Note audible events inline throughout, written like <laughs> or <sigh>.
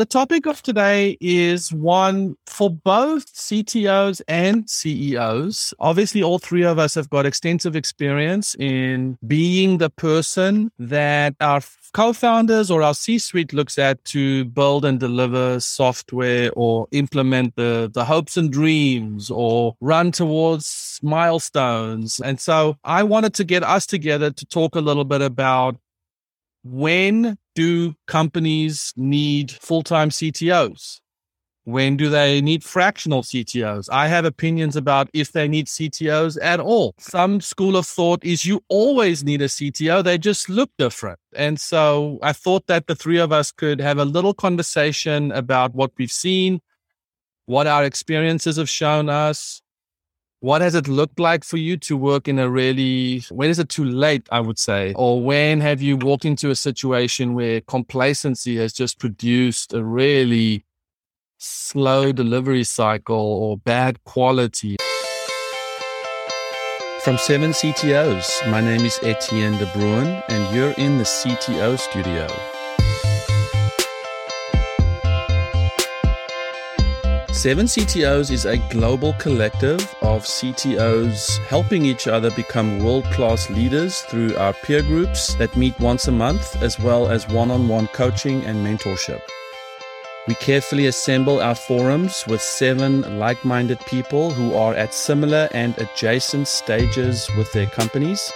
the topic of today is one for both CTOs and CEOs. Obviously, all three of us have got extensive experience in being the person that our co-founders or our C-suite looks at to build and deliver software or implement the, the hopes and dreams or run towards milestones. And so I wanted to get us together to talk a little bit about when do companies need full-time CTOs? When do they need fractional CTOs? I have opinions about if they need CTOs at all. Some school of thought is you always need a CTO, they just look different. And so I thought that the three of us could have a little conversation about what we've seen, what our experiences have shown us, what has it looked like for you to work in a really, when is it too late, I would say? Or when have you walked into a situation where complacency has just produced a really slow delivery cycle or bad quality? From Seven CTOs, my name is Etienne de Bruin, and you're in the CTO studio. Seven CTOs is a global collective of CTOs helping each other become world class leaders through our peer groups that meet once a month, as well as one on one coaching and mentorship. We carefully assemble our forums with seven like minded people who are at similar and adjacent stages with their companies.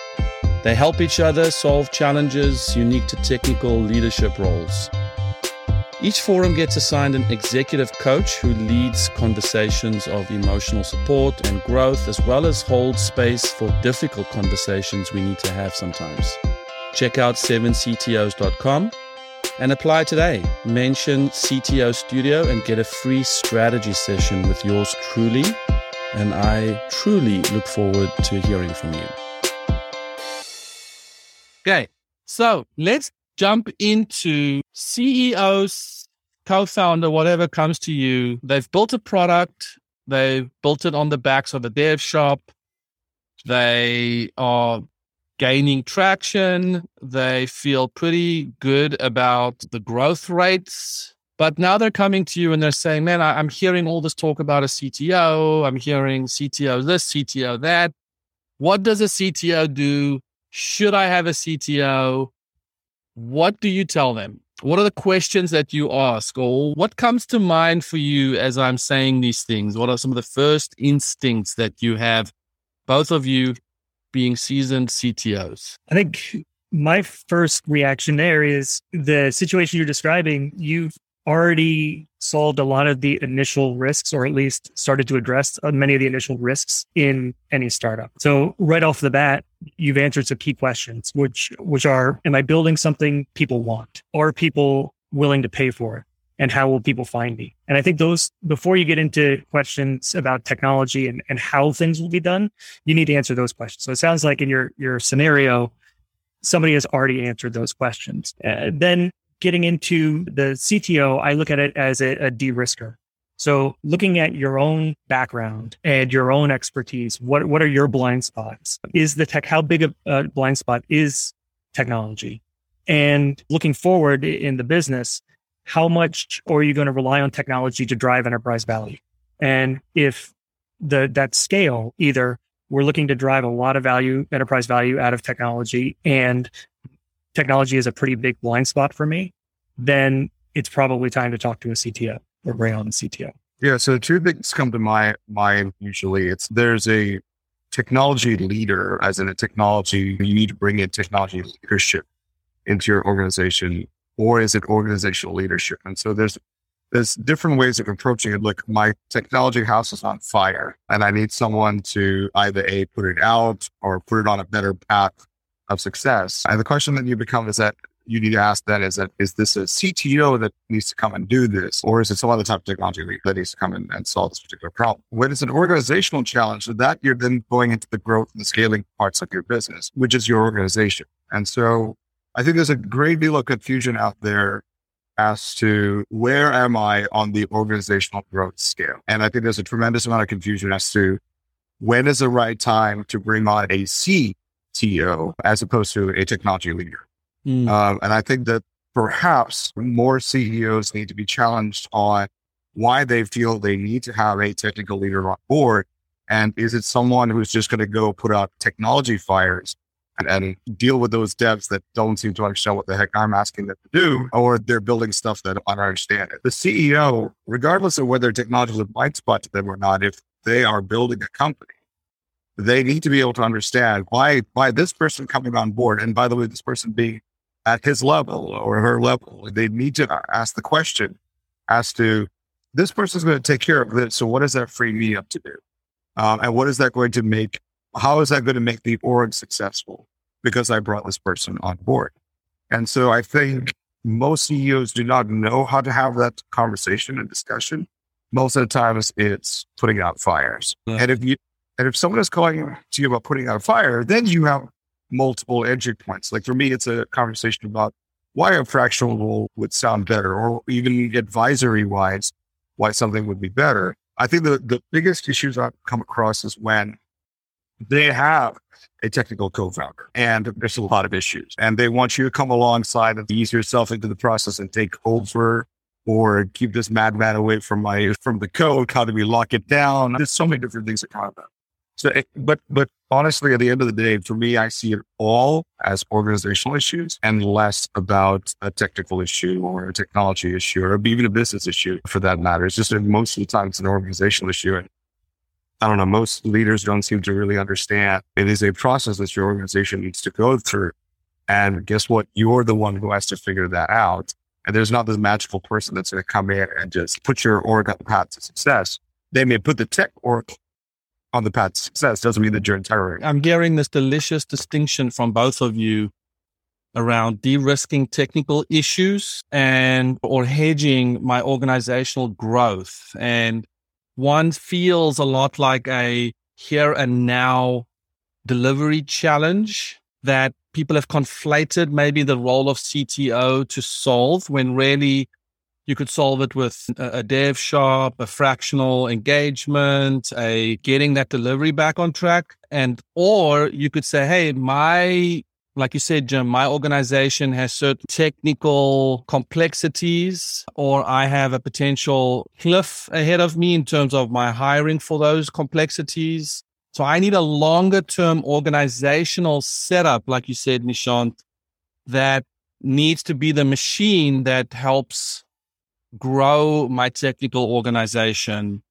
They help each other solve challenges unique to technical leadership roles. Each forum gets assigned an executive coach who leads conversations of emotional support and growth, as well as holds space for difficult conversations we need to have sometimes. Check out 7ctos.com and apply today. Mention CTO Studio and get a free strategy session with yours truly. And I truly look forward to hearing from you. Okay, so let's jump into CEOs, co founder, whatever comes to you. They've built a product, they've built it on the backs of a dev shop. They are gaining traction. They feel pretty good about the growth rates. But now they're coming to you and they're saying, man, I, am hearing all this talk about a CTO. I'm hearing CTO this, CTO that. What does a CTO do? Should I have a CTO? What do you tell them? What are the questions that you ask, or what comes to mind for you as I'm saying these things? What are some of the first instincts that you have, both of you being seasoned CTOs? I think my first reaction there is the situation you're describing. You've already solved a lot of the initial risks, or at least started to address uh, many of the initial risks in any startup. So right off the bat, you've answered some key questions, which which are: Am I building something people want? Are people willing to pay for it? And how will people find me? And I think those before you get into questions about technology and, and how things will be done, you need to answer those questions. So it sounds like in your your scenario, somebody has already answered those questions. Uh, then getting into the CTO, I look at it as a, a de-risker. So looking at your own background and your own expertise, what, what are your blind spots? Is the tech, how big a, blind spot is technology? And looking forward in the business, how much are you going to rely on technology to drive enterprise value? And if the, that scale, either we're looking to drive a lot of value, enterprise value out of technology and technology is a pretty big blind spot for me, then it's probably time to talk to a CTO or bring on a CTO. Yeah. So two things come to my mind usually. It's there's a technology leader, as in a technology, you need to bring in technology leadership into your organization, or is it organizational leadership? And so there's there's different ways of approaching it. Look, my technology house is on fire and I need someone to either A, put it out or put it on a better path of success. And the question that you become is that you need to ask then is that is this a CTO that needs to come and do this, or is it some other type of technology that needs to come in and solve this particular problem? When it's an organizational challenge, so that you're then going into the growth and the scaling parts of your business, which is your organization. And so I think there's a great deal of confusion out there as to where am I on the organizational growth scale. And I think there's a tremendous amount of confusion as to when is the right time to bring on a CTO as opposed to a technology leader. Mm. Um, and I think that perhaps more CEOs need to be challenged on why they feel they need to have a technical leader on board. And is it someone who's just going to go put out technology fires and, and, deal with those devs that don't seem to understand what the heck I'm asking them to do, or they're building stuff that I don't understand it. The CEO, regardless of whether technology is a blind spot to them or not, if they are building a company, they need to be able to understand why why this person coming on board, and by the way, this person being at his level or her level, they need to ask the question as to this person's going to take care of this. So what does that free me up to do? Um, and what is that going to make? How is that going to make the org successful? Because I brought this person on board. And so I think most CEOs do not know how to have that conversation and discussion. Most of the times it's putting out fires. Yeah. And if you and if someone is calling to you about putting out a fire, then you have multiple entry points. Like for me, it's a conversation about why a fractional role would sound better, or even advisory wise, why something would be better. I think the, the biggest issues I've come across is when they have a technical co-founder and there's a lot of issues and they want you to come alongside and ease yourself into the process and take over or keep this madman away from my from the code how do we lock it down there's so many different things that come about so, eh, but but honestly, at the end of the day, for me, I see it all as organizational issues and less about a technical issue or a technology issue or even a business issue for that matter. It's just that most of the time it's an organizational issue. And I don't know, most leaders don't seem to really understand it is a process that your organization needs to go through. And guess what? You're the one who has to figure that out. And there's not this magical person that's going to come in and just put your org on the path to success. They may put the tech org on the path to success doesn't mean that you're entire. I'm hearing this delicious distinction from both of you around de-risking technical issues and or hedging my organizational growth. And one feels a lot like a here and now delivery challenge that people have conflated maybe the role of CTO to solve when really you could solve it with a, dev shop, a fractional engagement, a getting that delivery back on track. And, or you could say, Hey, my like you said, Jim, my organization has certain technical complexities, or I have a potential cliff ahead of me in terms of my hiring for those complexities. So I need a longer term organizational setup, like you said, Nishant, that needs to be the machine that helps grow my technical organization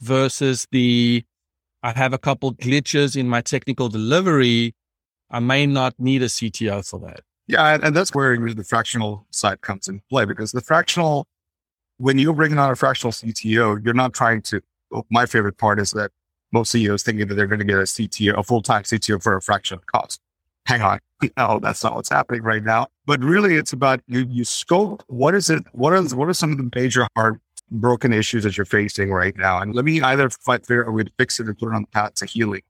versus the I have a couple glitches in my technical delivery. I may not need a CTO for that. Yeah, and that's where the fractional side comes into play because the fractional, when you're bringing on a fractional CTO, you're not trying to. Well, my favorite part is that most CEOs thinking that they're going to get a CTO, a full time CTO for a fraction of cost hang on, <laughs> no, that's not what's happening right now. But really, it's about you. You scope what is it? What are what are some of the major heart broken issues that you're facing right now? And let me either fight a way to fix it and put it on the path to healing,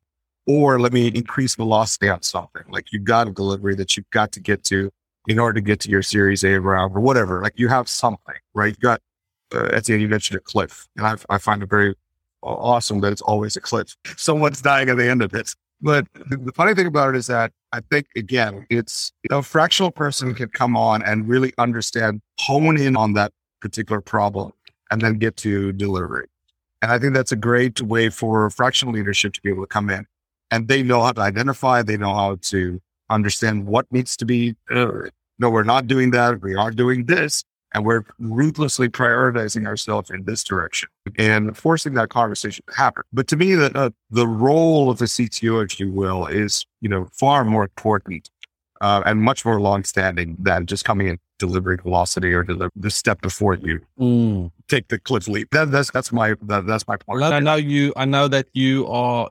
or let me increase velocity on something. Like you've got a delivery that you've got to get to in order to get to your Series A round or whatever. Like you have something, right? You got uh, at the end you mentioned a cliff, and I, I find it very awesome that it's always a cliff. <laughs> Someone's dying at the end of it. But the funny thing about it is that I think again, it's a fractional person can come on and really understand, hone in on that particular problem, and then get to delivery. And I think that's a great way for fractional leadership to be able to come in, and they know how to identify, they know how to understand what needs to be. Uh, no, we're not doing that. We are doing this, and we're ruthlessly prioritizing ourselves in this direction and forcing that conversation to happen. But to me, the, uh, the role of the CTO, if you will, is, you know, far more important uh, and much more longstanding than just coming in delivering velocity or deliver the step before you mm. take the cliff leap. That, that's, that's my, that, that's my point. I know you, I know that you are,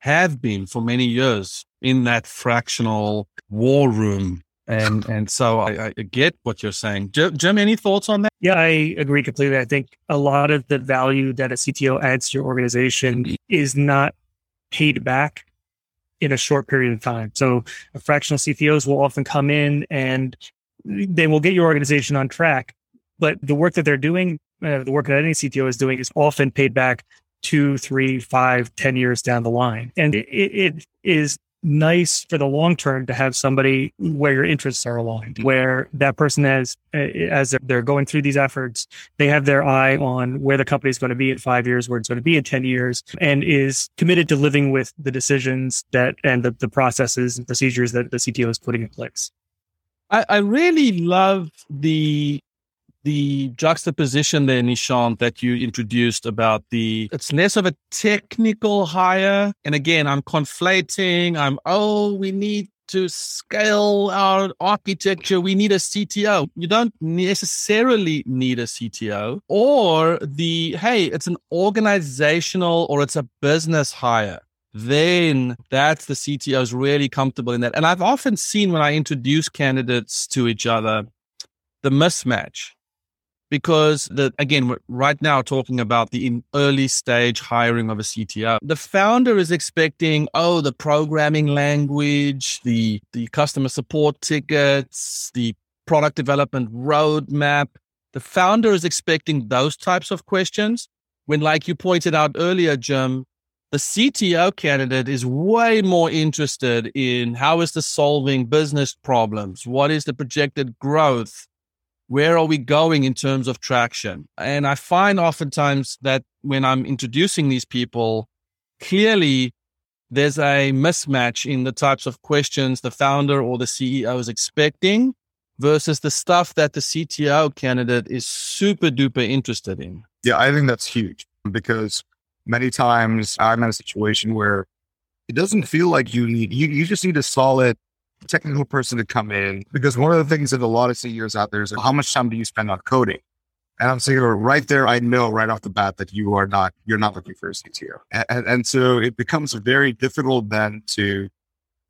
have been for many years in that fractional war room and <laughs> and so I, I, get what you're saying. Jim, any thoughts on that? Yeah, I agree completely. I think a lot of the value that a CTO adds to your organization is not paid back in a short period of time. So a fractional CTOs will often come in and they will get your organization on track, but the work that they're doing, uh, the work that any CTO is doing, is often paid back two, three, five, ten years down the line, and it, it is nice for the long term to have somebody where your interests are aligned, where that person has, uh, as they're going through these efforts, they have their eye on where the company is going to be in five years, where it's going to be in 10 years, and is committed to living with the decisions that and the, the processes and procedures that the CTO is putting in place. I, I really love the the juxtaposition there, Nishant, that you introduced about the it's less of a technical hire. And again, I'm conflating. I'm oh, we need to scale our architecture. We need a CTO. You don't necessarily need a CTO. Or the hey, it's an organizational or it's a business hire then that's the CTO is really comfortable in that. And I've often seen when I introduce candidates to each other, the mismatch because the again we're right now talking about the early stage hiring of a CTO. The founder is expecting oh the programming language, the the customer support tickets, the product development roadmap. The founder is expecting those types of questions when like you pointed out earlier Jim, the CTO candidate is way more interested in how is the solving business problems? What is the projected growth? Where are we going in terms of traction? And I find oftentimes that when I'm introducing these people, clearly there's a mismatch in the types of questions the founder or the CEO is expecting versus the stuff that the CTO candidate is super duper interested in. Yeah, I think that's huge because many times I'm in a situation where it doesn't feel like you need, you, you just need a solid technical person to come in because one of the things that a lot of CEOs out there is how much time do you spend on coding? And I'm saying right there, I know right off the bat that you are not, you're not looking for a CTO. And, and so it becomes very difficult then to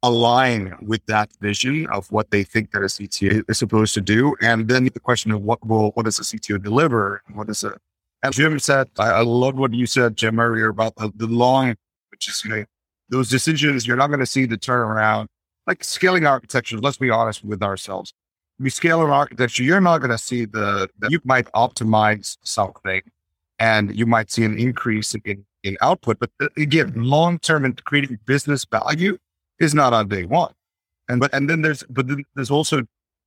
align with that vision of what they think that a CTO is supposed to do. And then the question of what will, what does a CTO deliver? What is it? As Jim said, I, I love what you said, Jim, earlier about the, the long, which is, you know, those decisions, you're not going to see the turnaround like scaling architecture, let's be honest with ourselves. We scale an architecture, you're not going to see the, the, you might optimize something and you might see an increase in, in output. But uh, again, long term and creating business value is not on day one. And, but, and then there's, but there's also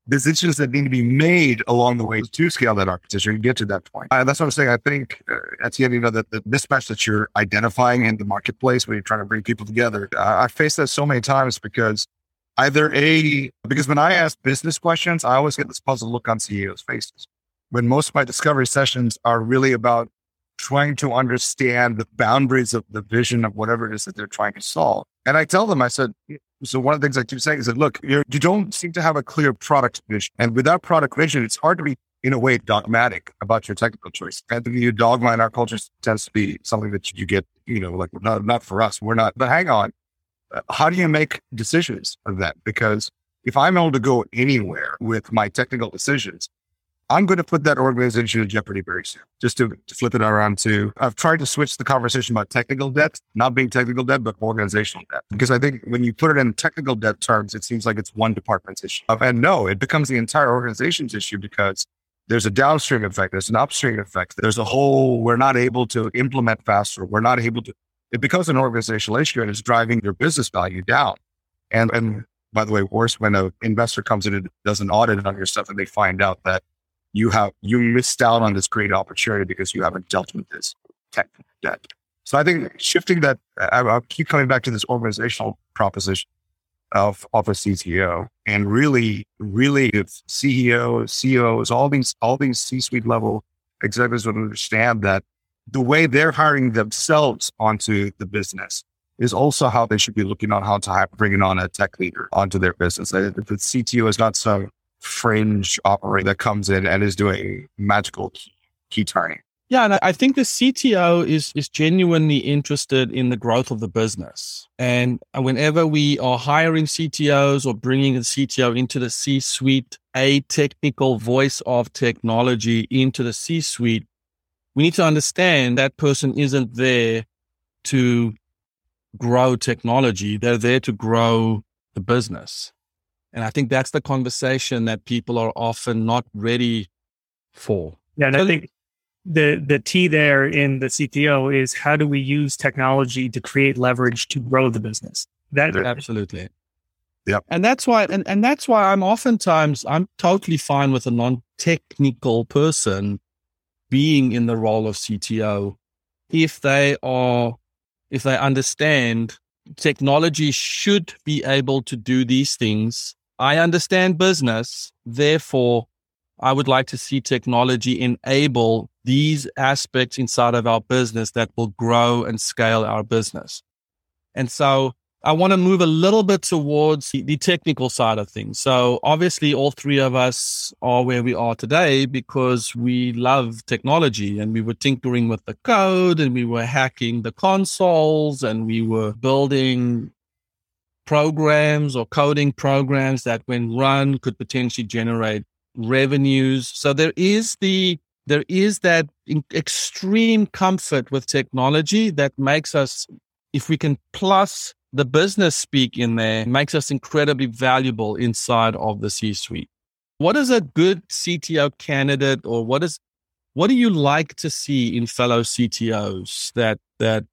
decisions that need to be made along the way to scale that architecture and get to that point. Uh, that's what I'm saying. I think uh, at the end, you know, the, the mismatch that you're identifying in the marketplace when you're trying to bring people together, uh, I faced that so many times because either a because when I ask business questions, I always get this puzzled look on CEOs' faces. When most of my discovery sessions are really about trying to understand the boundaries of the vision of whatever it is that they're trying to solve. And I tell them, I said, so one of the things I keep saying is that, look, you're, you do not seem to have a clear product vision. And without product vision, it's hard to be, in a way, dogmatic about your technical choice. And the dogma in our culture tends to be something that you get, you know, like, not, not for us. We're not, but hang on how do you make decisions of that? Because if I'm able to go anywhere with my technical decisions, I'm going to put that organization in jeopardy very soon. Just to, to, flip it around to, I've tried to switch the conversation about technical debt, not being technical debt, but organizational debt. Because I think when you put it in technical debt terms, it seems like it's one department's issue. And no, it becomes the entire organization's issue because there's a downstream effect, there's an upstream effect, there's a whole, we're not able to implement faster, we're not able to it becomes an organizational issue and it's driving your business value down. And, and by the way, worse when an investor comes in and does an audit on your stuff and they find out that you have, you missed out on this great opportunity because you haven't dealt with this tech debt. So I think shifting that, I, I'll keep coming back to this organizational proposition of, of a CTO and really, really if CEOs, CEOs, all these, all these C-suite level executives would understand that the way they're hiring themselves onto the business is also how they should be looking on how to hire, bringing on a tech leader onto their business. If the CTO is not some fringe operator that comes in and is doing magical key, key turning. Yeah, and I think the CTO is is genuinely interested in the growth of the business. And whenever we are hiring CTOs or bringing a CTO into the C-suite, a technical voice of technology into the C-suite, we need to understand that person isn't there to grow technology. They're there to grow the business. And I think that's the conversation that people are often not ready for. Yeah. And I think the, the T there in the CTO is how do we use technology to create leverage to grow the business? That absolutely. Yep. And that's why and, and that's why I'm oftentimes I'm totally fine with a non-technical person being in the role of CTO if they are if they understand technology should be able to do these things. I understand business, therefore I would like to see technology enable these aspects inside of our business that will grow and scale our business. And so I want to move a little bit towards the technical side of things. So obviously all three of us are where we are today because we love technology and we were tinkering with the code and we were hacking the consoles and we were building programs or coding programs that when run could potentially generate revenues. So there is the there is that extreme comfort with technology that makes us if we can plus the business speak in there makes us incredibly valuable inside of the C suite. What is a good CTO candidate or what is what do you like to see in fellow CTOs that that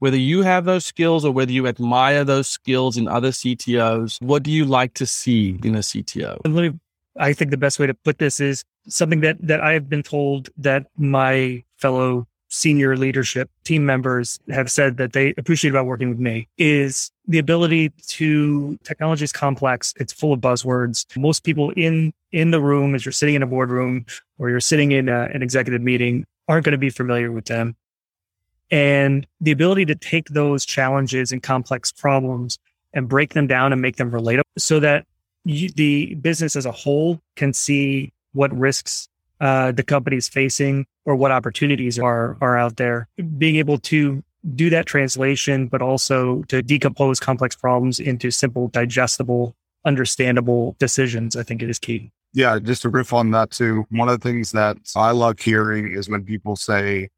whether you have those skills or whether you admire those skills in other CTOs, what do you like to see in a CTO? I think the best way to put this is something that that I have been told that my fellow senior leadership team members have said that they appreciate about working with me is the ability to technology is complex it's full of buzzwords. Most people in in the room as you're sitting in a boardroom or you're sitting in a, an executive meeting aren't going to be familiar with them. And the ability to take those challenges and complex problems and break them down and make them relatable so that you, the business as a whole can see what risks uh, the company is facing or what opportunities are are out there. Being able to do that translation, but also to decompose complex problems into simple, digestible, understandable decisions, I think it is key. Yeah, just to riff on that too. One of the things that I love hearing is when people say,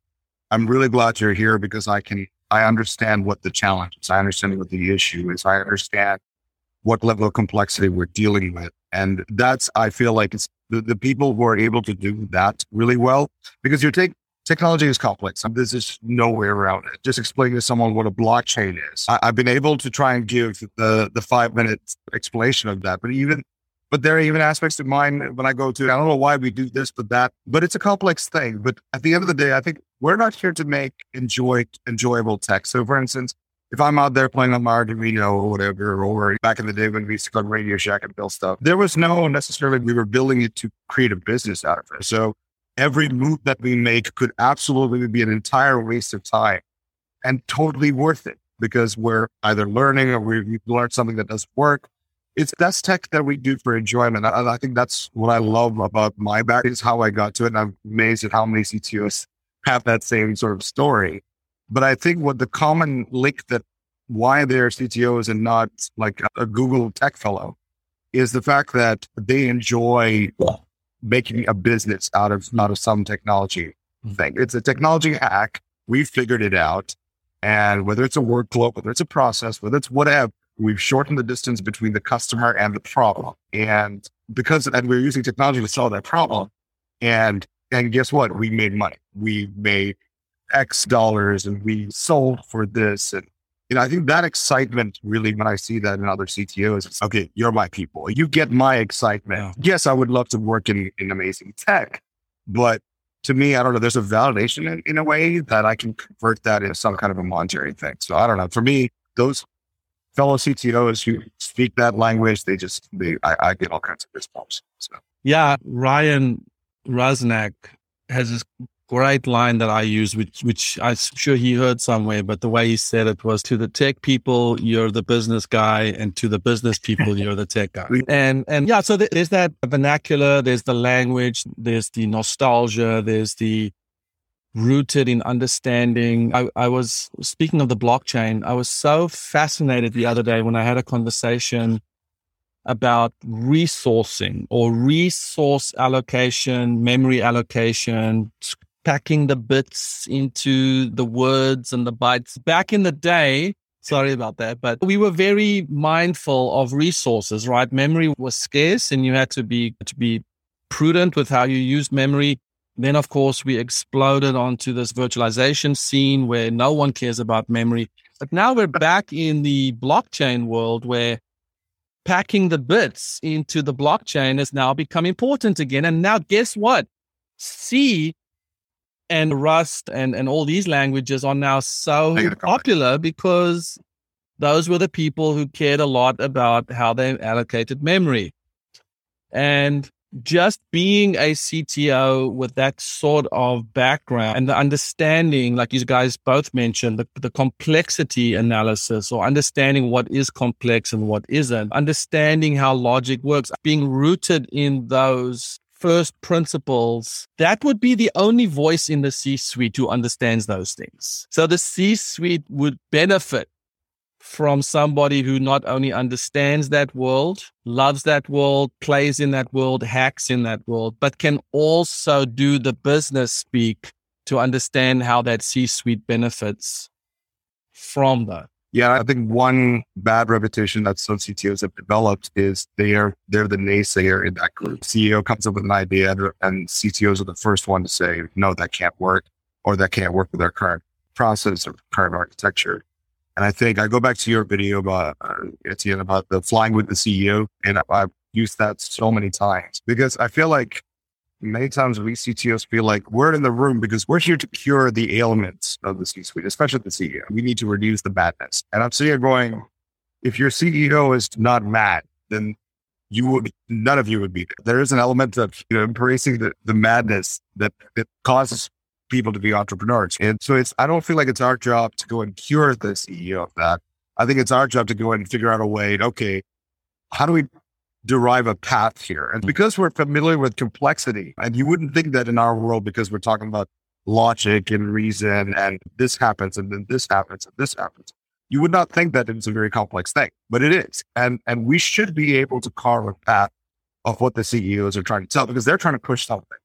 I'm really glad you're here because I can I understand what the challenge is. I understand what the issue is. I understand what level of complexity we're dealing with. And that's, I feel like it's the, the people who are able to do that really well, because you take technology is complex. There's just no way around it. Just explaining to someone what a blockchain is. I, have been able to try and give the the five minute explanation of that, but even but there are even aspects of mine when I go to I don't know why we do this, but that. But it's a complex thing. But at the end of the day, I think we're not here to make enjoy enjoyable tech. So, for instance, if I'm out there playing on my Arduino or whatever, or back in the day when we used to go to Radio Shack and build stuff, there was no necessarily we were building it to create a business out of it. So every move that we make could absolutely be an entire waste of time and totally worth it because we're either learning or we've learned something that doesn't work. It's that's tech that we do for enjoyment. And I think that's what I love about my back is how I got to it. And I'm amazed at how many CTOs have that same sort of story but I think what the common link that why they're CTOs and not like a Google tech fellow is the fact that they enjoy making a business out of out of some technology mm-hmm. thing. It's a technology hack. We figured it out. And whether it's a workflow, whether it's a process, whether it's whatever, we've shortened the distance between the customer and the problem. And because and we're using technology to solve that problem. And and guess what? We made money. We made X dollars and we sold for this. And, you know, I think that excitement really, when I see that in other CTOs, it's okay, you're my people. You get my excitement. Yeah. Yes, I would love to work in, in amazing tech, but to me, I don't know, there's a validation in, in a way that I can convert that into some kind of a monetary thing. So I don't know. For me, those fellow CTOs who speak that language, they just, they, I, I get all kinds of response. So. Yeah. Ryan Rusnak has this great line that I use, which which I'm sure he heard somewhere, but the way he said it was to the tech people, you're the business guy, and to the business people, you're the tech guy. <laughs> And and yeah, so there's that vernacular, there's the language, there's the nostalgia, there's the rooted in understanding. I, I was speaking of the blockchain. I was so fascinated the other day when I had a conversation about resourcing or resource allocation, memory allocation, packing the bits into the words and the bytes. Back in the day, sorry about that, but we were very mindful of resources, right? Memory was scarce and you had to be to be prudent with how you used memory. Then of course we exploded onto this virtualization scene where no one cares about memory. But now we're back in the blockchain world where packing the bits into the blockchain has now become important again. And now, guess what? C and Rust and, and all these languages are now so popular because those were the people who cared a lot about how they allocated memory. And just being a CTO with that sort of background and the understanding, like you guys both mentioned, the, the complexity analysis or understanding what is complex and what isn't, understanding how logic works, being rooted in those first principles, that would be the only voice in the C suite who understands those things. So the C suite would benefit from somebody who not only understands that world, loves that world, plays in that world, hacks in that world, but can also do the business speak to understand how that C suite benefits from that. Yeah, I think one bad reputation that some CTOs have developed is they are they're the naysayer in that group. CEO comes up with an idea and CTOs are the first one to say, no, that can't work, or that can't work with our current process or current architecture. And I think I go back to your video about uh, Etienne about the flying with the CEO, and I've used that so many times because I feel like many times we CTOs feel like we're in the room because we're here to cure the ailments of the C-suite, especially the CEO. We need to reduce the madness. And I'm sitting here going, if your CEO is not mad, then you would none of you would be there. There is an element of you know embracing the, the madness that, that causes people to be entrepreneurs. And so it's, I don't feel like it's our job to go and cure the CEO of that. I think it's our job to go and figure out a way, okay, how do we derive a path here? And mm. because we're familiar with complexity, and you wouldn't think that in our world because we're talking about logic and reason and this happens and then this happens and this happens. You would not think that it's a very complex thing, but it is. And and we should be able to carve a path of what the CEOs are trying to tell because they're trying to push something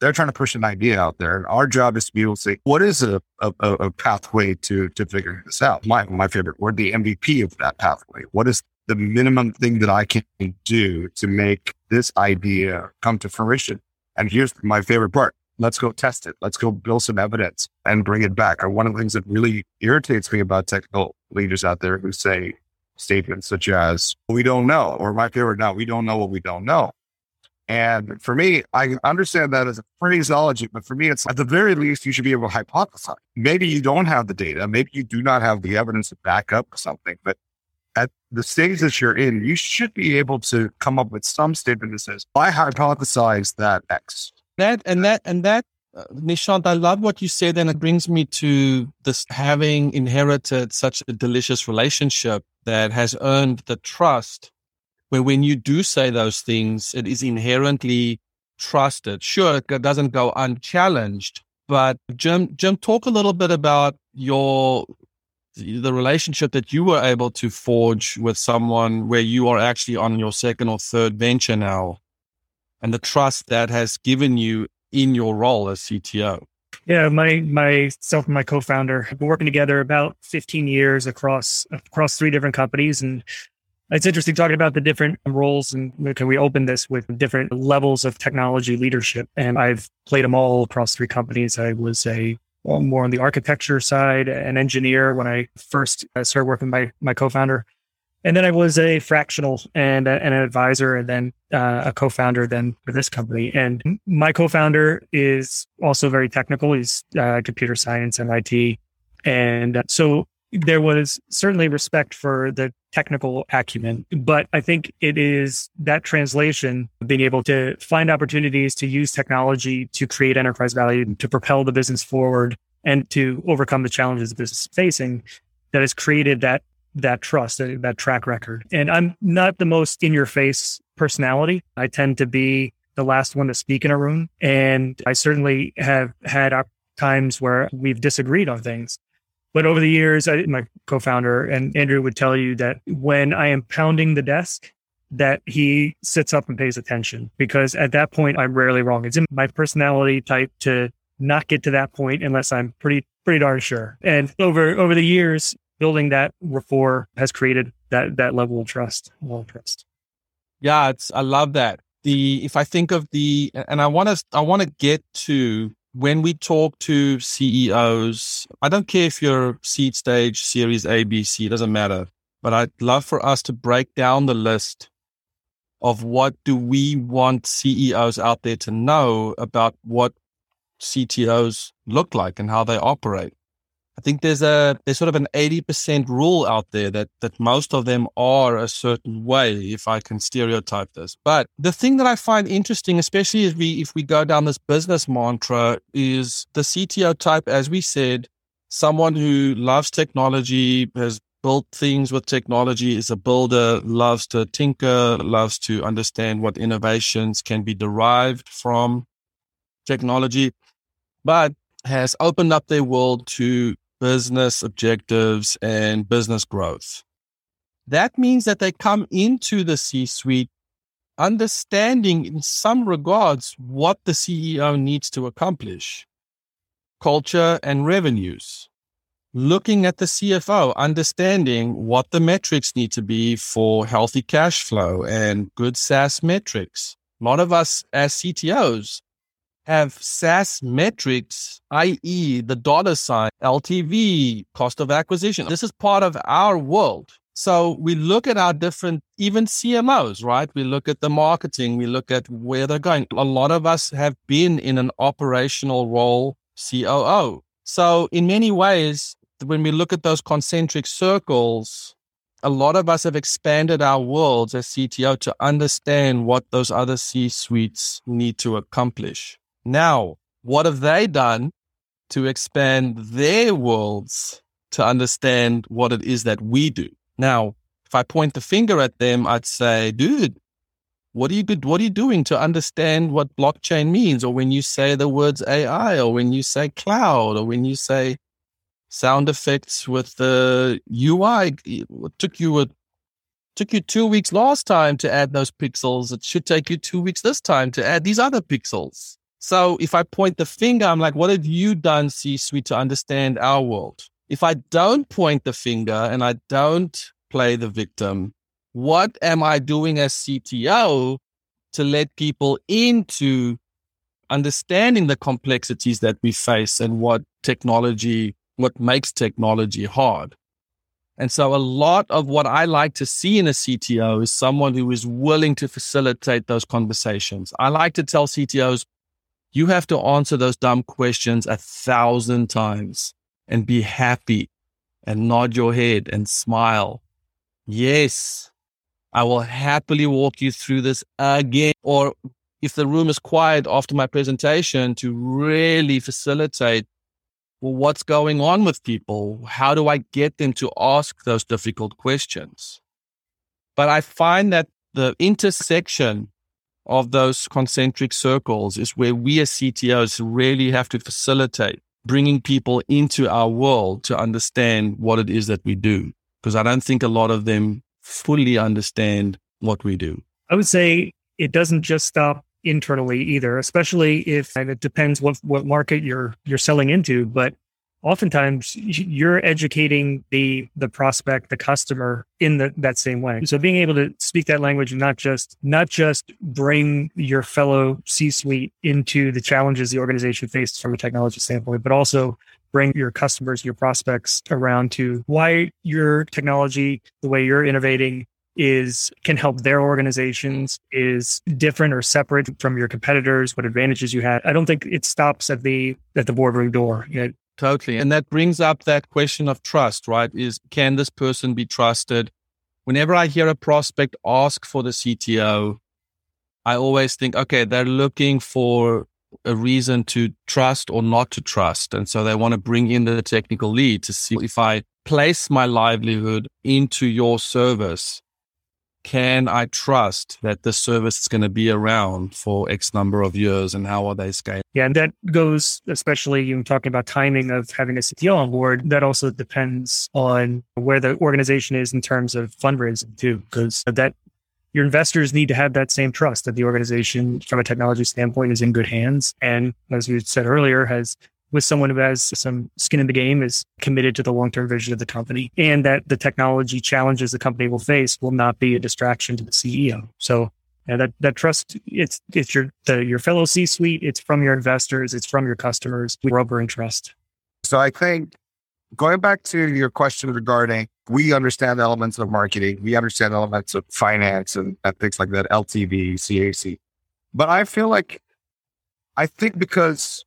they're trying to push an idea out there. And our job is to be able to say, what is a, a, a pathway to, to figuring this out? My, my favorite word, the MVP of that pathway. What is the minimum thing that I can do to make this idea come to fruition? And here's my favorite part. Let's go test it. Let's go build some evidence and bring it back. And one of the things that really irritates me about technical leaders out there who say statements such as, we don't know, or my favorite now, we don't know what we don't know. And for me, I understand that as a phraseology, but for me, it's at the very least, you should be able to hypothesize. Maybe you don't have the data. Maybe you do not have the evidence to back up something, but at the stage that you're in, you should be able to come up with some statement that says, I hypothesize that X. That and that and that uh, Nishant, I love what you said, and it brings me to this having inherited such a delicious relationship that has earned the trust where when you do say those things, it is inherently trusted. Sure, it doesn't go unchallenged, but Jim, Jim, talk a little bit about your the relationship that you were able to forge with someone where you are actually on your second or third venture now, and the trust that has given you in your role as CTO. Yeah, my myself and my co-founder have been working together about 15 years across across three different companies, and it's interesting talking about the different roles and can we open this with different levels of technology leadership? And I've played them all across three companies. I was a well, more on the architecture side, an engineer when I first uh, started working with my, my co-founder. And then I was a fractional and, a, and an advisor and then uh, a co-founder then for this company. And my co-founder is also very technical. He's uh, computer science and IT. And so there was certainly respect for the technical acumen, but I think it is that translation, being able to find opportunities to use technology to create enterprise value, to propel the business forward and to overcome the challenges the business is facing that has created that that trust, that track record. And I'm not the most in your face personality. I tend to be the last one to speak in a room. And I certainly have had times where we've disagreed on things. But over the years, I, my co-founder and Andrew would tell you that when I am pounding the desk, that he sits up and pays attention because at that point I'm rarely wrong. It's in my personality type to not get to that point unless I'm pretty pretty darn sure. And over over the years, building that rapport has created that that level of trust, level of trust. Yeah, it's I love that. The if I think of the and I want to I want to get to when we talk to CEOs, I don't care if you're seed stage, series A, B, C, doesn't matter. But I'd love for us to break down the list of what do we want CEOs out there to know about what CTOs look like and how they operate. I think there's a there's sort of an 80% rule out there that that most of them are a certain way if I can stereotype this. But the thing that I find interesting especially if we if we go down this business mantra is the CTO type as we said someone who loves technology has built things with technology is a builder loves to tinker loves to understand what innovations can be derived from technology but has opened up their world to business objectives and business growth. That means that they come into the C suite understanding, in some regards, what the CEO needs to accomplish culture and revenues. Looking at the CFO, understanding what the metrics need to be for healthy cash flow and good SaaS metrics. A lot of us as CTOs have SaaS metrics, i.e., the dollar sign, LTV, cost of acquisition. This is part of our world. So we look at our different, even CMOs, right? We look at the marketing, we look at where they're going. A lot of us have been in an operational role, COO. So in many ways, when we look at those concentric circles, a lot of us have expanded our worlds as CTO to understand what those other C suites need to accomplish. Now, what have they done to expand their worlds to understand what it is that we do? Now, if I point the finger at them, I'd say, dude, what are you good? What are you doing to understand what blockchain means? Or when you say the words AI, or when you say cloud, or when you say sound effects with the UI, it took you a took you two weeks last time to add those pixels. It should take you two weeks this time to add these other pixels. So if I point the finger, I'm like, what have you done, C suite, to understand our world? If I don't point the finger and I don't play the victim, what am I doing as CTO to let people into understanding the complexities that we face and what technology, what makes technology hard? And so a lot of what I like to see in a CTO is someone who is willing to facilitate those conversations. I like to tell CTOs, you have to answer those dumb questions a thousand times and be happy and nod your head and smile. Yes, I will happily walk you through this again. Or if the room is quiet after my presentation to really facilitate well, what's going on with people? How do I get them to ask those difficult questions? But I find that the intersection of those concentric circles is where we as CTOs really have to facilitate bringing people into our world to understand what it is that we do. Because I don't think a lot of them fully understand what we do. I would say it doesn't just stop internally either, especially if and it depends what what market you're you're selling into. But oftentimes you're educating the the prospect the customer in the, that same way. So being able to speak that language and not just not just bring your fellow c-suite into the challenges the organization faces from a technology standpoint but also bring your customers your prospects around to why your technology the way you're innovating is can help their organizations is different or separate from your competitors what advantages you had i don't think it stops at the at the boardroom door. It, Totally. And that brings up that question of trust, right? Is can this person be trusted? Whenever I hear a prospect ask for the CTO, I always think, okay, they're looking for a reason to trust or not to trust. And so they want to bring in the technical lead to see if I place my livelihood into your service, can I trust that the service is going to be around for X number of years and how are they scaling? Yeah, and that goes, especially you talking about timing of having a CTO on board, that also depends on where the organization is in terms of fundraising too, because that your investors need to have that same trust that the organization from a technology standpoint is in good hands. And as we said earlier, has with someone who has some skin in the game, is committed to the long term vision of the company, and that the technology challenges the company will face will not be a distraction to the CEO. So And that, that trust, it's, it's your, the, your fellow C suite. It's from your investors. It's from your customers. We rubber and trust. So I think going back to your question regarding, we understand elements of marketing. We understand elements of finance and, and things like that, LTV, CAC. But I feel like, I think because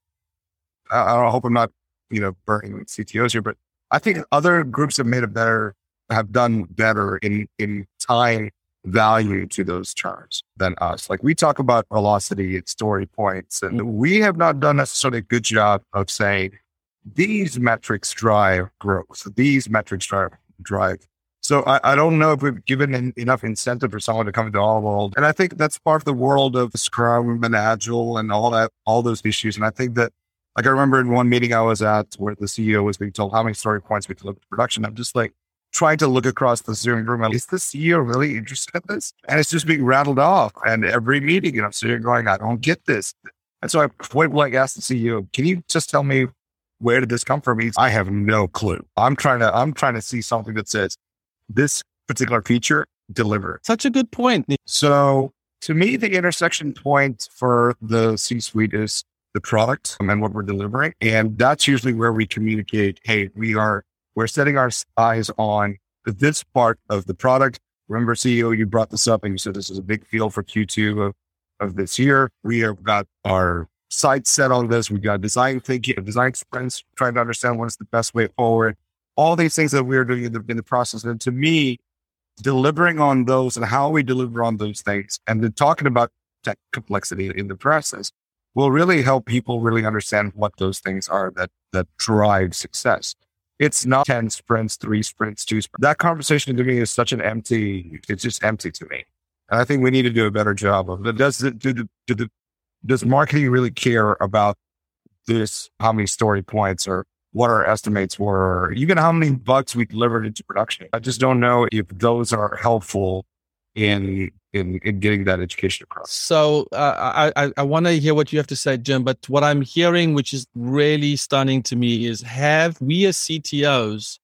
I, I hope I'm not, you know, burning CTOs here, but I think other groups have made a better, have done better in, in tying value to those terms than us. Like we talk about velocity and story points, and mm. we have not done necessarily a good job of saying these metrics drive growth. These metrics drive drive. So I, I don't know if we've given enough incentive for someone to come into our world. And I think that's part of the world of Scrum and Agile and all that, all those issues. And I think that like I remember in one meeting I was at where the CEO was being told how many story points we delivered to production. I'm just like trying to look across the Zoom room. And is the CEO really interested in this? And it's just being rattled off. And every meeting, and I'm sitting going, I don't get this. And so I point blank asked the CEO, can you just tell me where did this come from? He's, I have no clue. I'm trying to, I'm trying to see something that says this particular feature deliver. Such a good point. So to me, the intersection point for the C suite is the product um, and what we're delivering. And that's usually where we communicate, hey, we are, we're setting our eyes on this part of the product. Remember, CEO, you brought this up and you said this is a big field for Q2 of, of this year. We have got our sights set on this. We've got design thinking, design sprints, trying to understand what's the best way forward. All these things that we're doing in the, in the process. And to me, delivering on those and how we deliver on those things and then talking about tech complexity in the process will really help people really understand what those things are that that drive success. It's not 10 sprints, three sprints, two sprints. That conversation to me is such an empty, it's just empty to me. And I think we need to do a better job of it. Does do, do, do the, does marketing really care about this, how many story points or what our estimates were, or even how many bugs we delivered into production? I just don't know if those are helpful in in, in getting that education across. So uh, I, I, I want to hear what you have to say, Jim. But what I'm hearing, which is really stunning to me, is have we as CTOs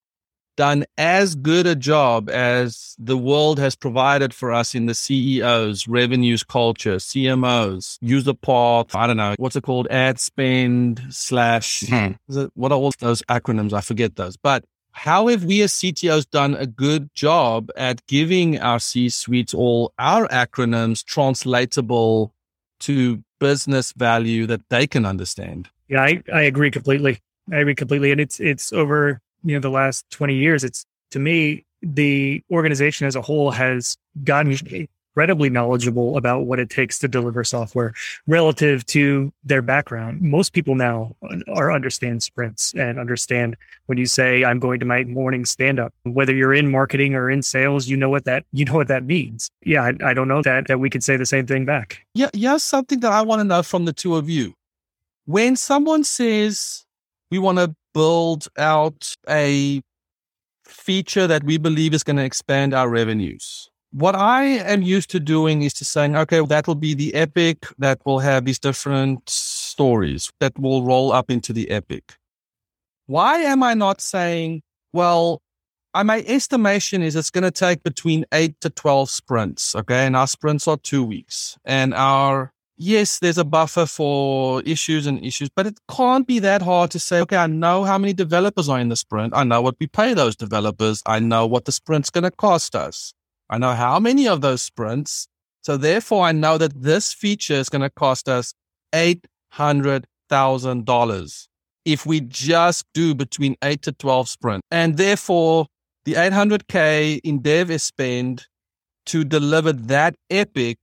done as good a job as the world has provided for us in the CEOs, revenues, culture, CMOs, user path, I don't know, what's it called? Ad spend slash, hmm. it, what are all those acronyms? I forget those. But how have we as CTOs done a good job at giving our C suites all our acronyms translatable to business value that they can understand? Yeah, I, I agree completely. I agree completely. And it's it's over, you know, the last 20 years, it's to me, the organization as a whole has gotten incredibly knowledgeable about what it takes to deliver software relative to their background. Most people now are understand sprints and understand when you say I'm going to my morning stand up, whether you're in marketing or in sales, you know what that you know what that means. Yeah, I, I don't know that that we could say the same thing back. Yeah, yeah, something that I want to know from the two of you. When someone says we want to build out a feature that we believe is going to expand our revenues what I am used to doing is to saying, okay, that will be the epic that will have these different stories that will roll up into the epic. Why am I not saying, well, my estimation is it's going to take between eight to 12 sprints. Okay. And our sprints are two weeks. And our, yes, there's a buffer for issues and issues, but it can't be that hard to say, okay, I know how many developers are in the sprint. I know what we pay those developers. I know what the sprint's going to cost us. I know how many of those sprints. So therefore, I know that this feature is going to cost us $800,000 if we just do between eight to 12 sprints. And therefore, the 800K in dev spend to deliver that epic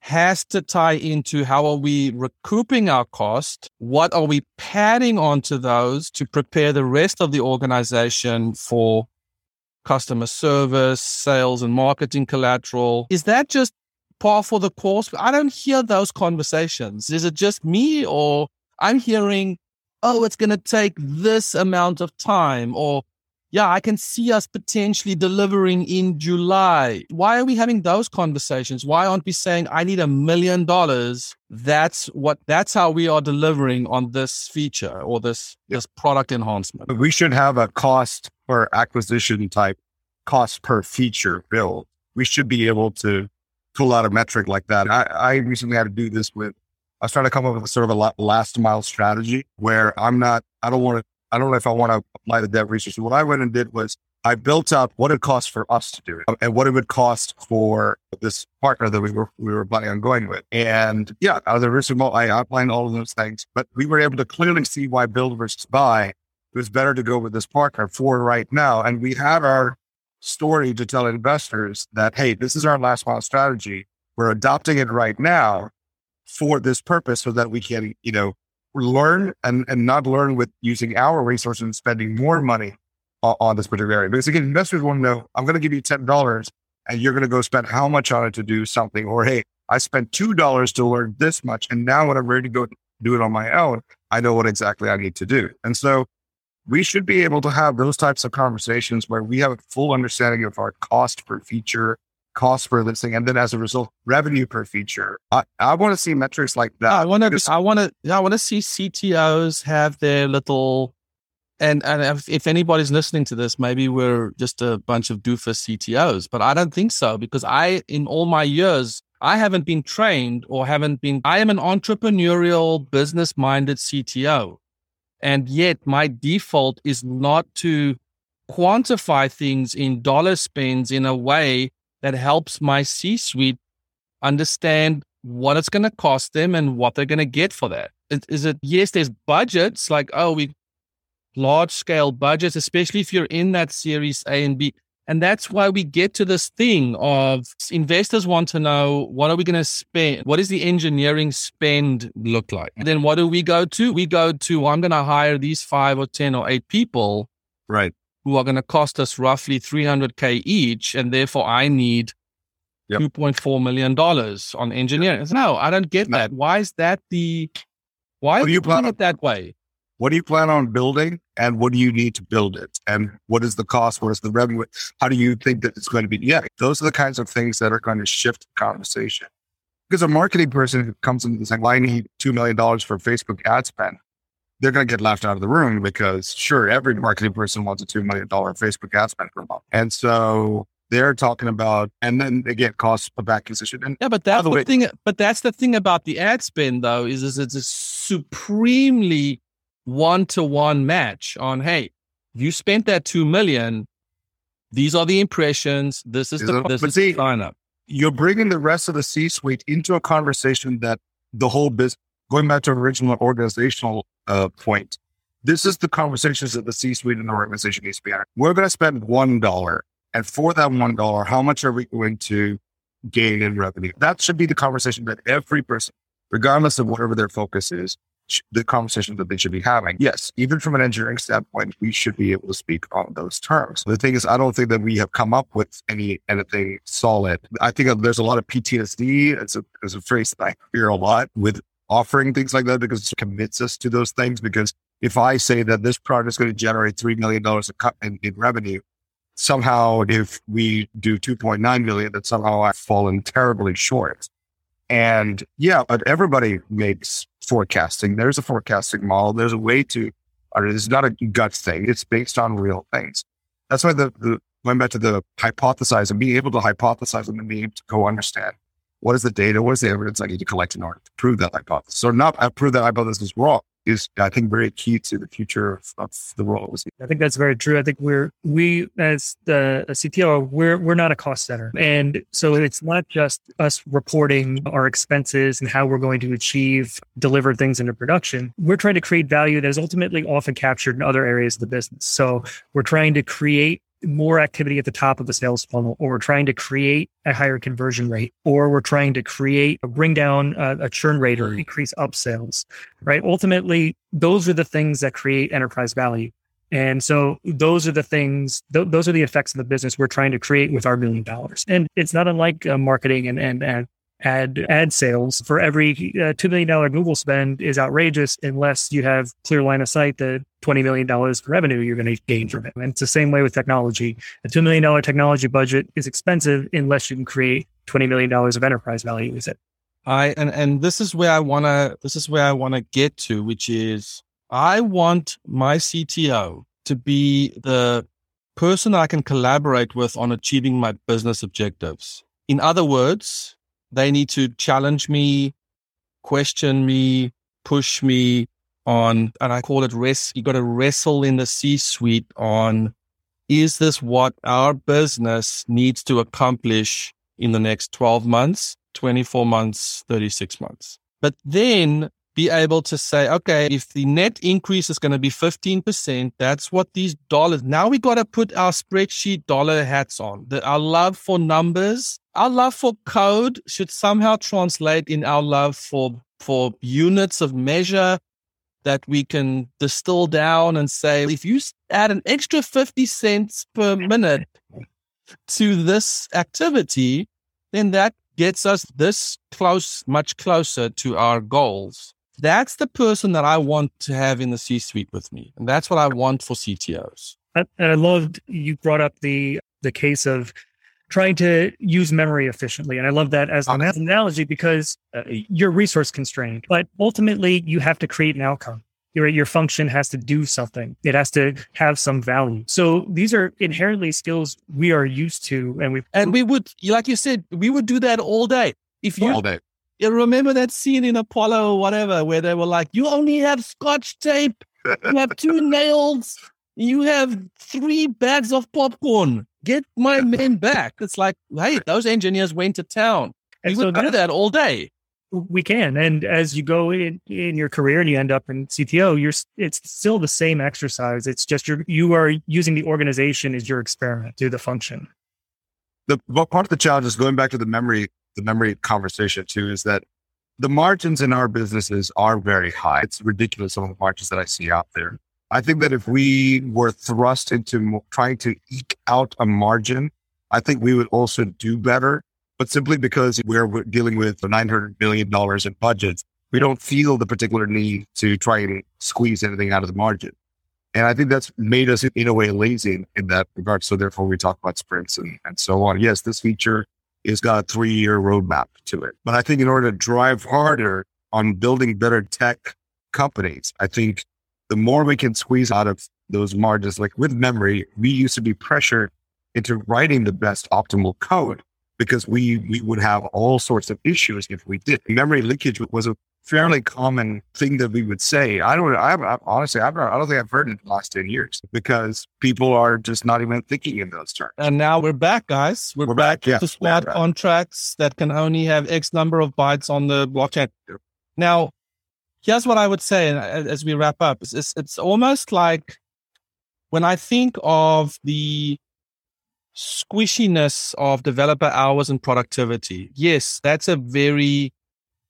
has to tie into how are we recouping our cost? What are we padding onto those to prepare the rest of the organization for customer service, sales and marketing collateral. Is that just par for the course? I don't hear those conversations. Is it just me or I'm hearing, oh, it's going to take this amount of time or yeah, I can see us potentially delivering in July. Why are we having those conversations? Why aren't we saying, I need a million dollars? That's what, that's how we are delivering on this feature or this, this product enhancement. We should have a cost per acquisition type cost per feature build. We should be able to pull out a metric like that. I, I recently had to do this with, I was trying to come up with a sort of a last mile strategy where I'm not, I don't want to, I don't know if I want to apply the dev research. What I went and did was I built out what it cost for us to do it and what it would cost for this partner that we were we were planning on going with. And yeah, uh, out of the remote, I outlined all of those things, but we were able to clearly see why build versus buy. It was better to go with this partner for right now. And we had our story to tell investors that, hey, this is our last mile strategy. We're adopting it right now for this purpose so that we can, you know, learn and, and not learn with using our resources and spending more money on, on this particular area. Because again, investors want to know, I'm going to give you $10 and you're going to go spend how much on it to do something? Or, hey, I spent $2 to learn this much. And now when I'm ready to go do it on my own, I know what exactly I need to do. And so we should be able to have those types of conversations where we have a full understanding of our cost per feature, cost per listing, and then as a result, revenue per feature. I, I want to see metrics like that. I want to. I want to. I want to see CTOs have their little. And and if, if anybody's listening to this, maybe we're just a bunch of doofus CTOs, but I don't think so because I, in all my years, I haven't been trained or haven't been. I am an entrepreneurial, business-minded CTO. And yet my default is not to quantify things in dollar spends in a way that helps my C suite understand what it's going to cost them and what they're going to get for that. Is, is it, yes, there's budgets like, oh, we large scale budgets, especially if you're in that series A and B. And that's why we get to this thing of investors want to know what are we going to spend? What does the engineering spend look like? And then what do we go to? We go to, well, I'm going to hire these five or 10 or eight people. Right. Who are going to cost us roughly 300K each. And therefore I need yep. $2.4 million on engineering. No, I don't get no. that. Why is that the, why oh, are you playing it that way? What do you plan on building and what do you need to build it? And what is the cost? What is the revenue? How do you think that it's going to be? Yeah, those are the kinds of things that are going to shift the conversation. Because a marketing person who comes into saying, well, I need $2 million for Facebook ad spend, they're going to get laughed out of the room because sure, every marketing person wants a $2 million Facebook ad spend per month. And so they're talking about, and then again, cost of acquisition. And yeah, but that's the, the way, thing. But that's the thing about the ad spend, though, is, is it's a supremely one to one match on, hey, you spent that two million. These are the impressions. This is the this is see, the lineup. You're bringing the rest of the C suite into a conversation that the whole business, going back to original organizational uh, point, this is the conversations that the C suite and the organization needs to be having. We're going to spend one dollar, and for that one dollar, how much are we going to gain in revenue? That should be the conversation that every person, regardless of whatever their focus is, the conversation that they should be having. Yes, even from an engineering standpoint, we should be able to speak on those terms. The thing is, I don't think that we have come up with any anything solid. I think there's a lot of PTSD. It's a, it's a phrase that I hear a lot with offering things like that because it commits us to those things. Because if I say that this product is going to generate $3 million in, in revenue, somehow if we do 2.9 million, that somehow I've fallen terribly short. And yeah, but everybody makes forecasting. There's a forecasting model. There's a way to, or it's not a gut thing. It's based on real things. That's why the, the going back to the hypothesize and being able to hypothesize and being able to go understand what is the data, what is the evidence I need to collect in order to prove that hypothesis, or not uh, prove that hypothesis is wrong is, I think, very key to the future of, of the world. I think that's very true. I think we're we as the CTO, we're we're not a cost center, and so it's not just us reporting our expenses and how we're going to achieve deliver things into production. We're trying to create value that is ultimately often captured in other areas of the business. So we're trying to create more activity at the top of the sales funnel, or we're trying to create a higher conversion rate, or we're trying to create, a bring down a, a churn rate or increase upsells, right? Ultimately, those are the things that create enterprise value. And so those are the things, th- those are the effects of the business we're trying to create with our million dollars. And it's not unlike uh, marketing and, and, and ad ad sales for every uh, $2 million Google spend is outrageous unless you have clear line of sight that $20 million revenue you're going to gain from it. And it's the same way with technology. A $2 million technology budget is expensive unless you can create $20 million of enterprise value with it. I, and, and this is where I want to, this is where I want to get to, which is I want my CTO to be the person I can collaborate with on achieving my business objectives. In other words, they need to challenge me, question me, push me on, and I call it rest. You got to wrestle in the C suite on is this what our business needs to accomplish in the next 12 months, 24 months, 36 months? But then be able to say, okay, if the net increase is going to be 15%, that's what these dollars. Now we got to put our spreadsheet dollar hats on. The, our love for numbers, our love for code should somehow translate in our love for, for units of measure that we can distill down and say, if you add an extra 50 cents per minute to this activity, then that gets us this close, much closer to our goals. That's the person that I want to have in the C suite with me. And that's what I want for CTOs. And I loved you brought up the the case of trying to use memory efficiently. And I love that as an analogy because uh, you're resource constrained, but ultimately you have to create an outcome. Your, your function has to do something. It has to have some value. So these are inherently skills we are used to. And we, and we would, like you said, we would do that all day. If you, all day. You remember that scene in Apollo or whatever, where they were like, you only have scotch tape. You have two <laughs> nails. You have three bags of popcorn get my men back. It's like, hey, those engineers went to town. And we so would do that all day. We can, and as you go in in your career and you end up in CTO, you're it's still the same exercise. It's just you you are using the organization as your experiment, do the function. The well, part of the challenge is going back to the memory the memory conversation too. Is that the margins in our businesses are very high. It's ridiculous some of the margins that I see out there. I think that if we were thrust into trying to eke out a margin, I think we would also do better. But simply because we're dealing with $900 million in budgets, we don't feel the particular need to try and squeeze anything out of the margin. And I think that's made us in a way lazy in, that regard. So therefore we talk about sprints and, and so on. Yes, this feature has got a three year roadmap to it. But I think in order to drive harder on building better tech companies, I think the more we can squeeze out of those margins, like with memory, we used to be pressured into writing the best optimal code because we we would have all sorts of issues if we did. Memory leakage was a fairly common thing that we would say. I don't, I, I honestly, I've, I don't think I've heard it in the last 10 years because people are just not even thinking in those terms. And now we're back, guys. We're, we're back, back yeah. to smart contracts that can only have X number of bytes on the blockchain. Now, here's what I would say uh, as we wrap up. It's, it's, it's almost like when I think of the squishiness of developer hours and productivity, yes, that's a very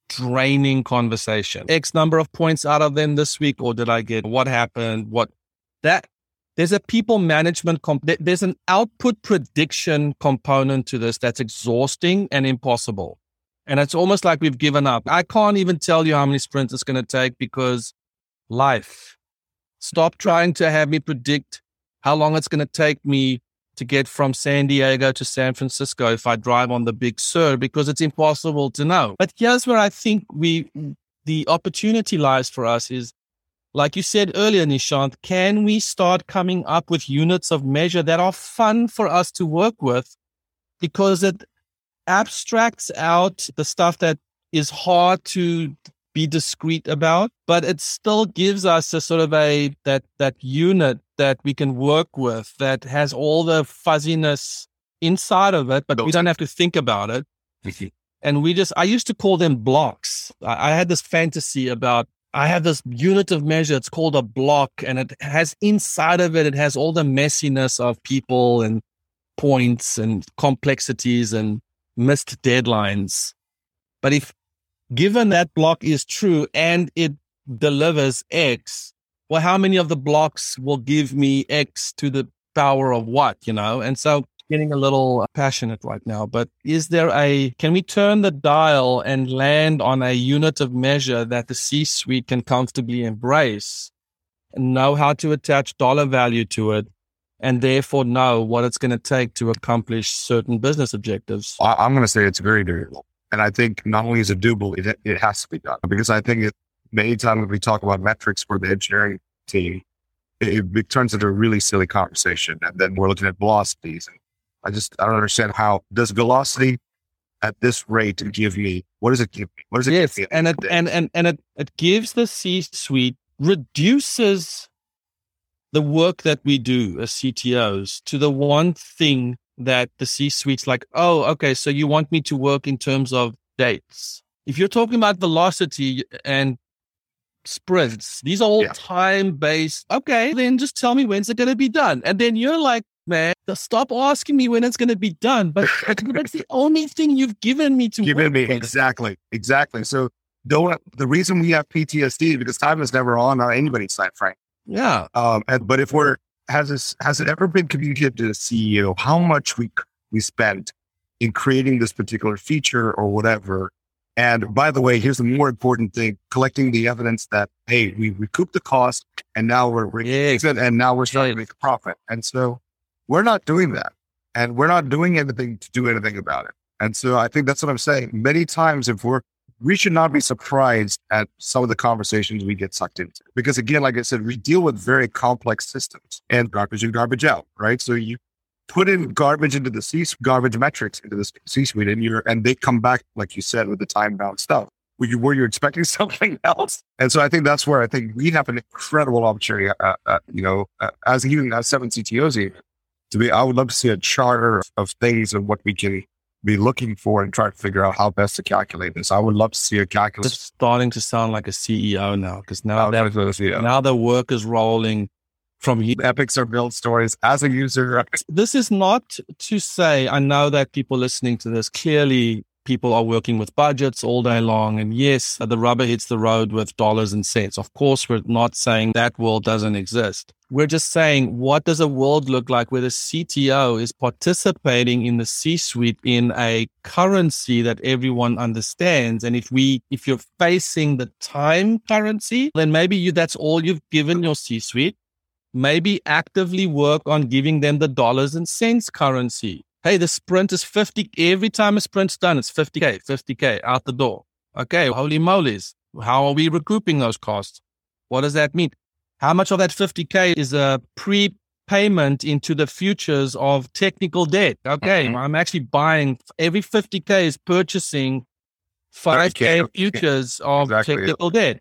draining conversation. X number of points out of them this week, or did I get what happened? What that there's a people management comp- there's an output prediction component to this that's exhausting and impossible. And it's almost like we've given up. I can't even tell you how many sprints it's going to take because life. Stop trying to have me predict how long it's going to take me to get from San Diego to San Francisco if I drive on the Big Sur because it's impossible to know. But here's where I think we the opportunity lies for us is like you said earlier, Nishant, can we start coming up with units of measure that are fun for us to work with because it abstracts out the stuff that is hard to be discreet about, but it still gives us a sort of a that that unit that we can work with that has all the fuzziness inside of it, but Built we don't have to think about it. Mm-hmm. and we just I used to call them blocks. I, I had this fantasy about I have this unit of measure. It's called a block, and it has inside of it, it has all the messiness of people and points and complexities and missed deadlines. But if given that block is true and it delivers X, well, how many of the blocks will give me X to the power of what, you know? And so getting a little passionate right now, but is there a, can we turn the dial and land on a unit of measure that the C suite can comfortably embrace and know how to attach dollar value to it and therefore know what it's going to take to accomplish certain business objectives? I'm going to say it's very doable. And I think not only is it doable, it, it has to be done because I think it, many times when we talk about metrics for the engineering team, it, it, turns into a really silly conversation. And then we're looking at velocities. And I just, I don't understand how does velocity at this rate give me what does it give me? What does it yes, give me? and it and and and it, it gives the C-suite reduces the work that we do as CTOs to the one thing that the C-suite's like, oh, okay, so you want me to work in terms of dates. If you're talking about velocity and sprints, these are all Yeah. time based. Okay, then just tell me when's it going to be done. And then you're like, man, stop asking me when it's going to be done. But <laughs> that's the only thing you've given me to Given work me with. exactly, exactly. So don't the reason we have PTSD because time is never on on anybody's side, Frank. Yeah. Um, and, but if we're has this has it ever been communicated to the CEO how much we we spent in creating this particular feature or whatever? And by the way, here's the more important thing: collecting the evidence that hey, we recouped the cost, and now we're, Yes. and now we're starting to make a profit. And so we're not doing that, and we're not doing anything to do anything about it. And so I think that's what I'm saying. Many times, if we're we should not be surprised at some of the conversations we get sucked into. Because again, like I said, we deal with very complex systems and garbage in, garbage out, right? So you put in garbage into the C garbage metrics into the C suite and you're and they come back, like you said, with the time bound stuff. Were you were you expecting <laughs> something else? And so I think that's where I think we have an incredible opportunity, uh, uh, you know, uh, as even as seven CTOs here, to be. I would love to see a charter of, of things and what we can be looking for and try to figure out how best to calculate this. I would love to see a calculus. Just starting to sound like a CEO now because now Oh, that that was, yeah. now the work is rolling from you. Epics are build stories as a user. <laughs> This is not to say I know that people listening to this clearly people are working with budgets all day long and yes the rubber hits the road with dollars and cents of course we're not saying that world doesn't exist we're just saying what does a world look like where the cto is participating in the c suite in a currency that everyone understands and if we if you're facing the time currency then maybe you that's all you've given your c suite maybe actively work on giving them the dollars and cents currency. Hey, the sprint is 50. Every time a sprint's done, it's 50K, 50K out the door. Okay, holy moly's. How are we recouping those costs? What does that mean? How much of that 50K is a prepayment into the futures of technical debt? Okay, mm-hmm. I'm actually buying every 50K is purchasing 5K 30K. futures of Exactly, technical debt.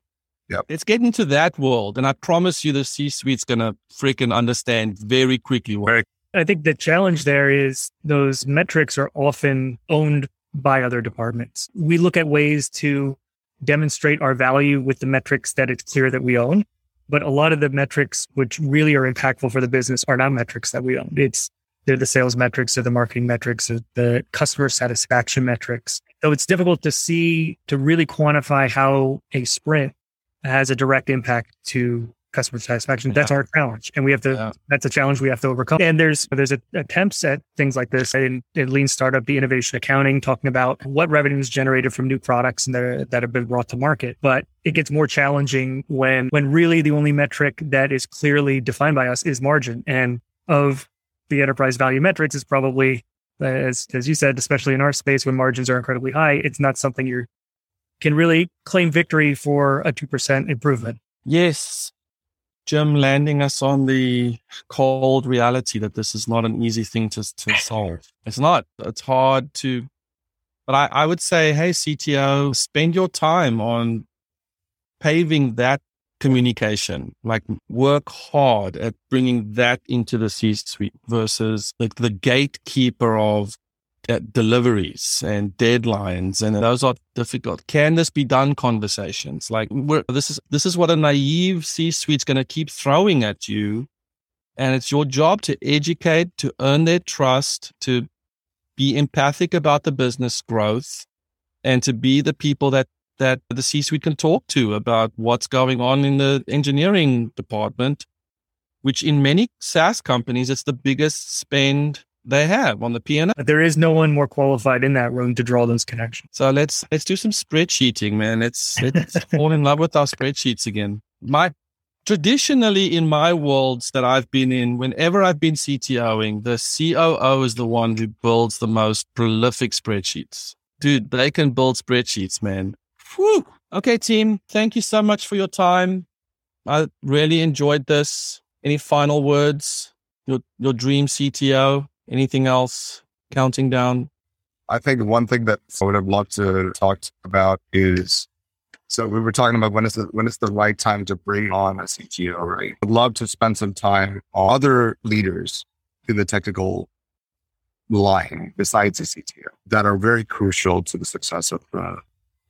Yep. Let's get into that world. And I promise you the C suite's going to freaking understand very quickly. what- Very- I think the challenge there is those metrics are often owned by other departments. We look at ways to demonstrate our value with the metrics that it's clear that we own. But a lot of the metrics which really are impactful for the business are not metrics that we own. It's they're the sales metrics, they're the marketing metrics, they're the customer satisfaction metrics. So it's difficult to see to really quantify how a sprint has a direct impact to customer satisfaction. That's our challenge. And we have to Yeah. that's a challenge we have to overcome. And there's there's a, attempts at things like this in, in lean startup, the innovation accounting, talking about what revenue is generated from new products and that, are- that have been brought to market. But it gets more challenging when when really the only metric that is clearly defined by us is margin. And of the enterprise value metrics is probably as as you said, especially in our space when margins are incredibly high, it's not something you can really claim victory for a two percent improvement. Yes. Jim landing us on the cold reality that this is not an easy thing to, to solve. It's not. It's hard to, but I, I would say, hey, CTO, spend your time on paving that communication. Like work hard at bringing that into the C suite versus like the gatekeeper of deliveries and deadlines and those are difficult. Can this be done conversations? Like this is this is what a naive c suite's going to keep throwing at you and it's your job to educate to earn their trust to be empathic about the business growth and to be the people that that the c suite can talk to about what's going on in the engineering department which in many SaaS companies it's the biggest spend they have on the P&L. But there is no one more qualified in that room to draw those connections. So let's let's do some spreadsheeting, man. Let's let's <laughs> fall in love with our spreadsheets again. My traditionally in my worlds that I've been in, whenever I've been CTOing, the COO is the one who builds the most prolific spreadsheets. Dude, they can build spreadsheets, man. Whew. Okay, team. Thank you so much for your time. I really enjoyed this. Any final words? Your your dream CTO? Anything else? Counting down. I think one thing that I would have loved to talk about is so we were talking about when is the when is the right time to bring on a CTO, right? I'd love to spend some time on other leaders in the technical line besides the CTO that are very crucial to the success of uh,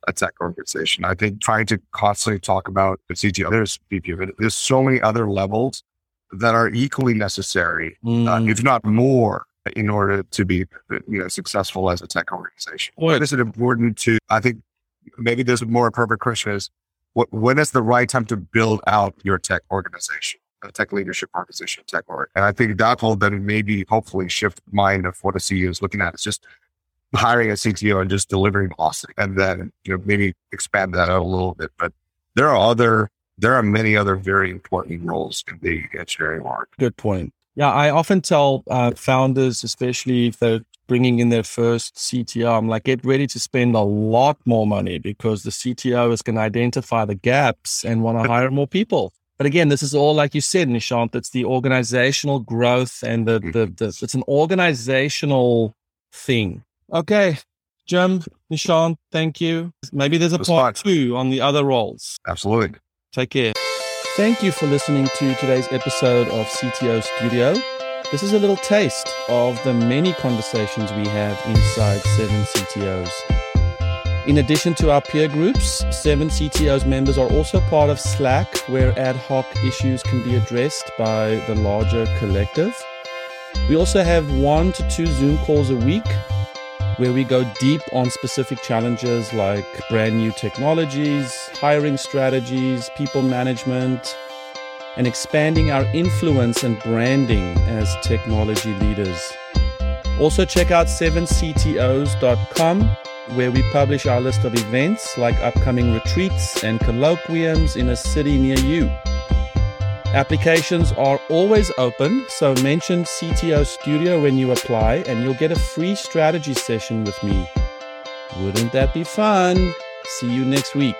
a tech organization. I think trying to constantly talk about the CTO, there's VP of it, there's so many other levels that are equally necessary, uh, Mm. uh, if not more, in order to be uh, you know successful as a tech organization. Well, is it important to? I think maybe there's a more appropriate question is what when is the right time to build out your tech organization, a tech leadership organization, tech org? And I think that will then maybe hopefully shift mind of what a CEO is looking at. It's just hiring a CTO and just delivering velocity, and then you know maybe expand that out a little bit. But there are other there are many other very important roles in the engineering org. Good point. Yeah, I often tell uh, founders, especially if they're bringing in their first CTO, I'm like, get ready to spend a lot more money because the CTO is going to identify the gaps and want to hire more people. But again, this is all like you said, Nishant. It's the organizational growth and the the, the it's an organizational thing. Okay, Jim, Nishant, thank you. Maybe there's a part fun. two on the other roles. Absolutely. Take care. Thank you for listening to today's episode of CTO Studio. This is a little taste of the many conversations we have inside Seven CTOs. In addition to our peer groups, Seven CTOs members are also part of Slack, where ad hoc issues can be addressed by the larger collective. We also have one to two Zoom calls a week where we go deep on specific challenges like brand new technologies, hiring strategies, people management, and expanding our influence and branding as technology leaders. Also, check out 7ctos.com, where we publish our list of events like upcoming retreats and colloquiums in a city near you. Applications are always open, so mention CTO Studio when you apply and you'll get a free strategy session with me. Wouldn't that be fun? See you next week.